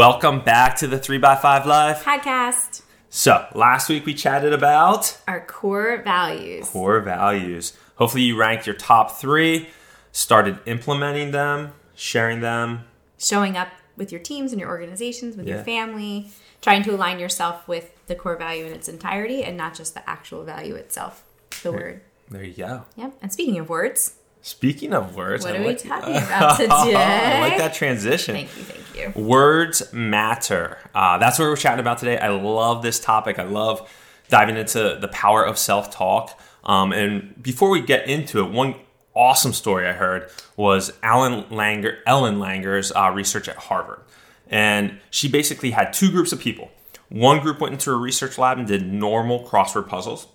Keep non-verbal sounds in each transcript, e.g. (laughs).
Welcome back to the 3x5 Live. podcast. So, last week we chatted about Our core values. core values. Hopefully, you ranked your top three, started implementing them, sharing them. Showing up with your teams and your organizations, with Yeah. your family, trying to align yourself with the core value in its entirety and not just the actual value itself, the word. There you go. Yep. And speaking of words, Speaking of words, what I are we talking about today? (laughs) I like that transition. Thank you, thank you. Words matter. Uh, that's what we're chatting about today. I love this topic. I love diving into the power of self talk. Um, and before we get into it, one awesome story I heard was Alan Langer, Ellen Langer's uh, research at Harvard. And she basically had two groups of people. One group went into a research lab and did normal crossword puzzles.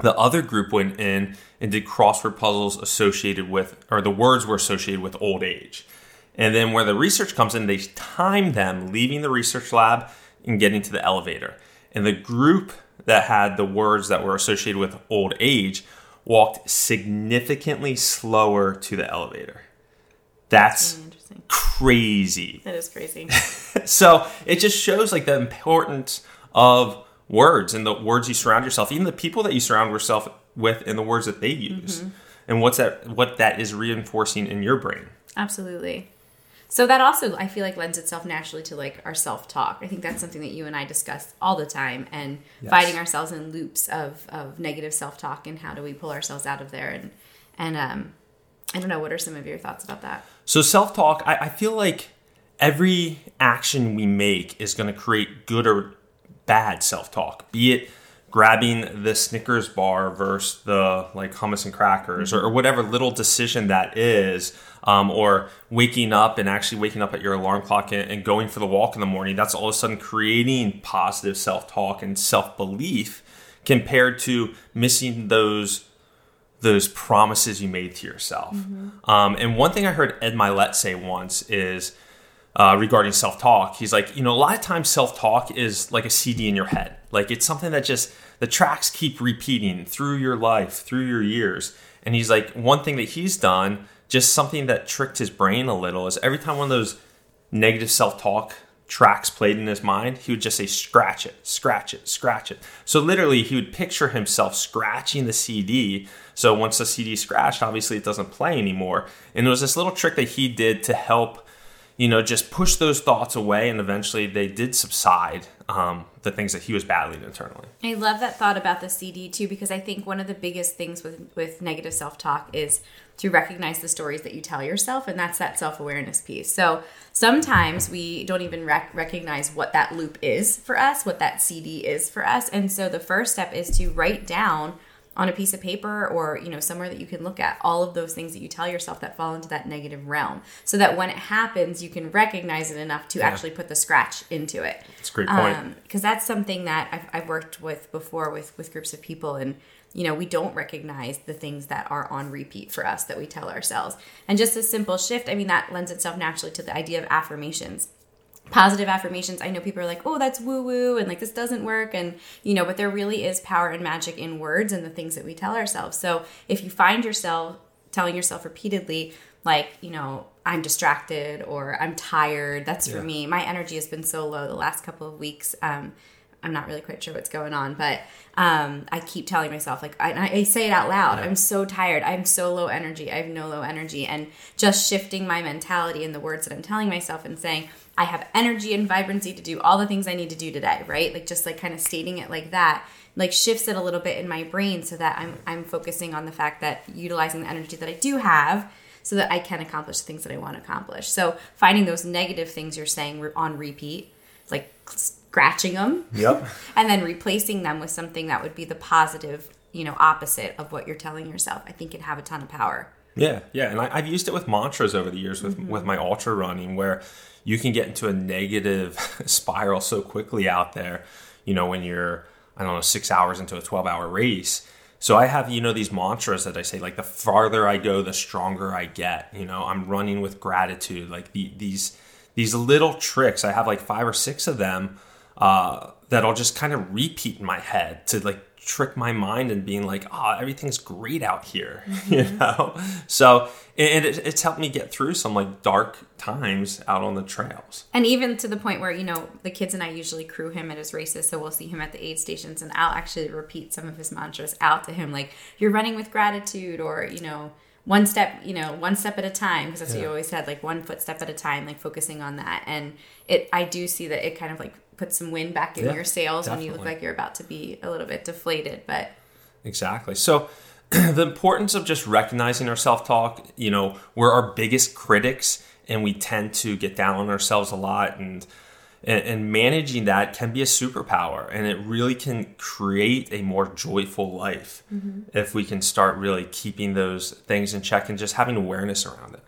The other group went in and did crossword puzzles associated with, or the words were associated with old age. And then where the research comes in, they time them leaving the research lab and getting to the elevator. And the group that had the words that were associated with old age walked significantly slower to the elevator. That's Really interesting. crazy That is crazy. (laughs) (laughs) so it just shows like the importance of words and the words you surround yourself even the people that you surround yourself with and the words that they use mm-hmm. and what's that what that is reinforcing in your brain Absolutely. So that also I feel like lends itself naturally to like our self-talk. I think that's something that you and I discuss all the time and Yes. fighting ourselves in loops of of negative self-talk and how do we pull ourselves out of there and and um I don't know what are some of your thoughts about that? so self-talk I, I feel like every action we make is going to create good or bad self-talk be it grabbing the snickers bar versus the like hummus and crackers or, or whatever little decision that is um, or waking up and actually waking up at your alarm clock and, and going for the walk in the morning that's all of a sudden creating positive self-talk and self-belief compared to missing those those promises you made to yourself. Um, and one thing I heard Ed Mylett say once is uh, regarding self talk. He's like, you know, a lot of times self talk is like a CD in your head. Like it's something that just the tracks keep repeating through your life, through your years. And he's like, one thing that he's done, just something that tricked his brain a little, is every time one of those negative self talk tracks played in his mind, he would just say, scratch it, scratch it, scratch it. So literally, he would picture himself scratching the CD. So once the CD scratched, obviously it doesn't play anymore. And it was this little trick that he did to help, you know, just push those thoughts away. And eventually they did subside, um, the things that he was battling internally. I love that thought about the CD too because I think one of the biggest things with with negative self-talk is to recognize the stories that you tell yourself and that's that self-awareness piece. So sometimes we don't even rec- recognize what that loop is for us, what that CD is for us. And so the first step is to write down on a piece of paper or you know somewhere that you can look at all of those things that you tell yourself that fall into that negative realm. So that when it happens you can recognize it enough to actually put the scratch into it. It's a great point. Um, because that's something that I've, I've worked with before with with groups of people and you know we don't recognize the things that are on repeat for us that we tell ourselves. And just a simple shift i mean that lends itself naturally to the idea of affirmations positive affirmations i know people are like oh that's woo woo and like this doesn't work and you know but there really is power and magic in words and the things that we tell ourselves. So if you find yourself telling yourself repeatedly like you know i'm distracted or i'm tired that's for me my energy has been so low the last couple of weeks um i'm not really quite sure what's going on but um i keep telling myself like i, I say it out loud. I'm so tired. I'm so low energy. I have no low energy. And just shifting my mentality and the words that i'm telling myself and saying i have energy and vibrancy to do all the things i need to do today right? Like just like kind of stating it like that like shifts it a little bit in my brain so that i'm i'm focusing on the fact that utilizing the energy that i do have so that I can accomplish the things that I want to accomplish. So finding those negative things you're saying on repeat, like scratching them, Yep. (laughs) and then replacing them with something that would be the positive, you know, opposite of what you're telling yourself. I think it'd have a ton of power. Yeah, yeah, and I, I've used it with mantras over the years with with my ultra running, where you can get into a negative (laughs) spiral so quickly out there. You know, when you're I don't know six hours into a twelve hour race. So I have you know these mantras that I say like the farther I go, the stronger I get. You know, I'm running with gratitude. Like the, these these little tricks. I have like five or six of them uh, that I'll just kind of repeat in my head to like trick my mind and being like, oh, everything's great out here, (laughs) you know? So and it, it's helped me get through some like dark times out on the trails. And even to the point where, you know, the kids and I usually crew him at his races. So we'll see him at the aid stations and I'll actually repeat some of his mantras out to him, like, you're running with gratitude or, you know, one step, you know, one step at a time, because that's yeah. what you always said, like one footstep at a time, like focusing on that. And it, I do see that it kind of like puts some wind back in yeah, your sails definitely. when you look like you're about to be a little bit deflated. But exactly. So (clears throat) the importance of just recognizing our self talk, you know, we're our biggest critics and we tend to get down on ourselves a lot and, and, and managing that can be a superpower and it really can create a more joyful life mm-hmm. if we can start really keeping those things in check and just having awareness around it.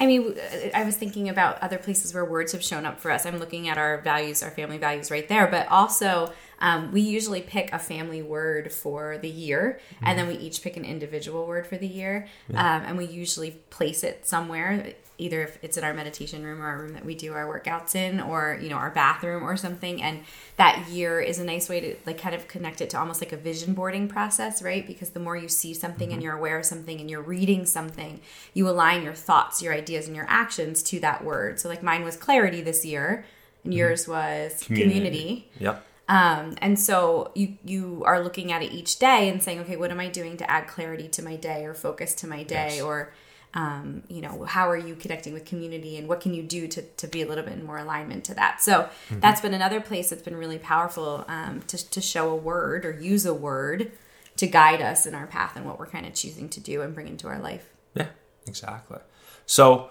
I mean, I was thinking about other places where words have shown up for us. I'm looking at our values, our family values right there, but also um, we usually pick a family word for the year, mm-hmm. and then we each pick an individual word for the year, yeah. um, and we usually place it somewhere either if it's in our meditation room or our room that we do our workouts in or you know our bathroom or something and that year is a nice way to like kind of connect it to almost like a vision boarding process right because the more you see something mm-hmm. and you're aware of something and you're reading something you align your thoughts your ideas and your actions to that word so like mine was clarity this year and mm-hmm. yours was community, community. yep um, and so you you are looking at it each day and saying, okay, what am I doing to add clarity to my day or focus to my day yes. or um, you know how are you connecting with community and what can you do to, to be a little bit more alignment to that so mm-hmm. that's been another place that's been really powerful um, to, to show a word or use a word to guide us in our path and what we're kind of choosing to do and bring into our life yeah exactly so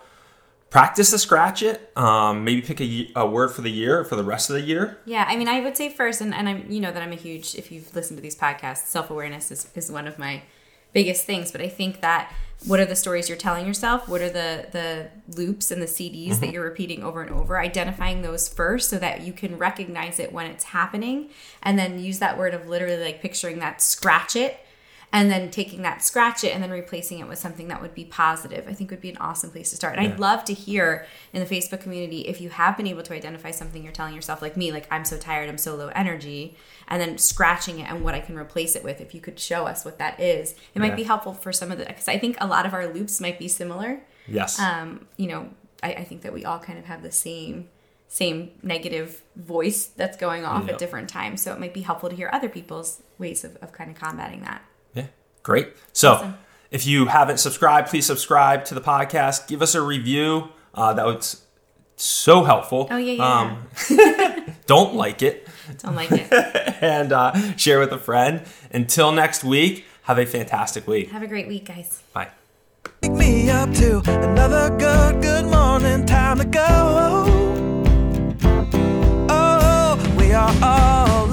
practice the scratch it um, maybe pick a, a, word for the year for the rest of the year. Yeah i mean i would say first and, and i'm you know that i'm a huge if you've listened to these podcasts self-awareness is, is one of my biggest things but i think that what are the stories you're telling yourself? What are the the loops and the cds mm-hmm. that you're repeating over and over? Identifying those first so that you can recognize it when it's happening and then use that word of literally like picturing that scratch it and then taking that scratch it and then replacing it with something that would be positive i think would be an awesome place to start and yeah. i'd love to hear in the facebook community if you have been able to identify something you're telling yourself like me like i'm so tired i'm so low energy and then scratching it and what i can replace it with if you could show us what that is it yeah. might be helpful for some of the because i think a lot of our loops might be similar yes um you know I, I think that we all kind of have the same same negative voice that's going off yep. at different times. So it might be helpful to hear other people's ways of, of kind of combating that. Great. So awesome. if you haven't subscribed, please subscribe to the podcast. Give us a review. Uh, that was so helpful. Oh, yeah, yeah. Um, (laughs) don't like it. Don't like it. (laughs) and uh, share with a friend. Until next week, have a fantastic week. Have a great week, guys. Bye. Pick me up to another good, good morning. Time to go. Oh, we are all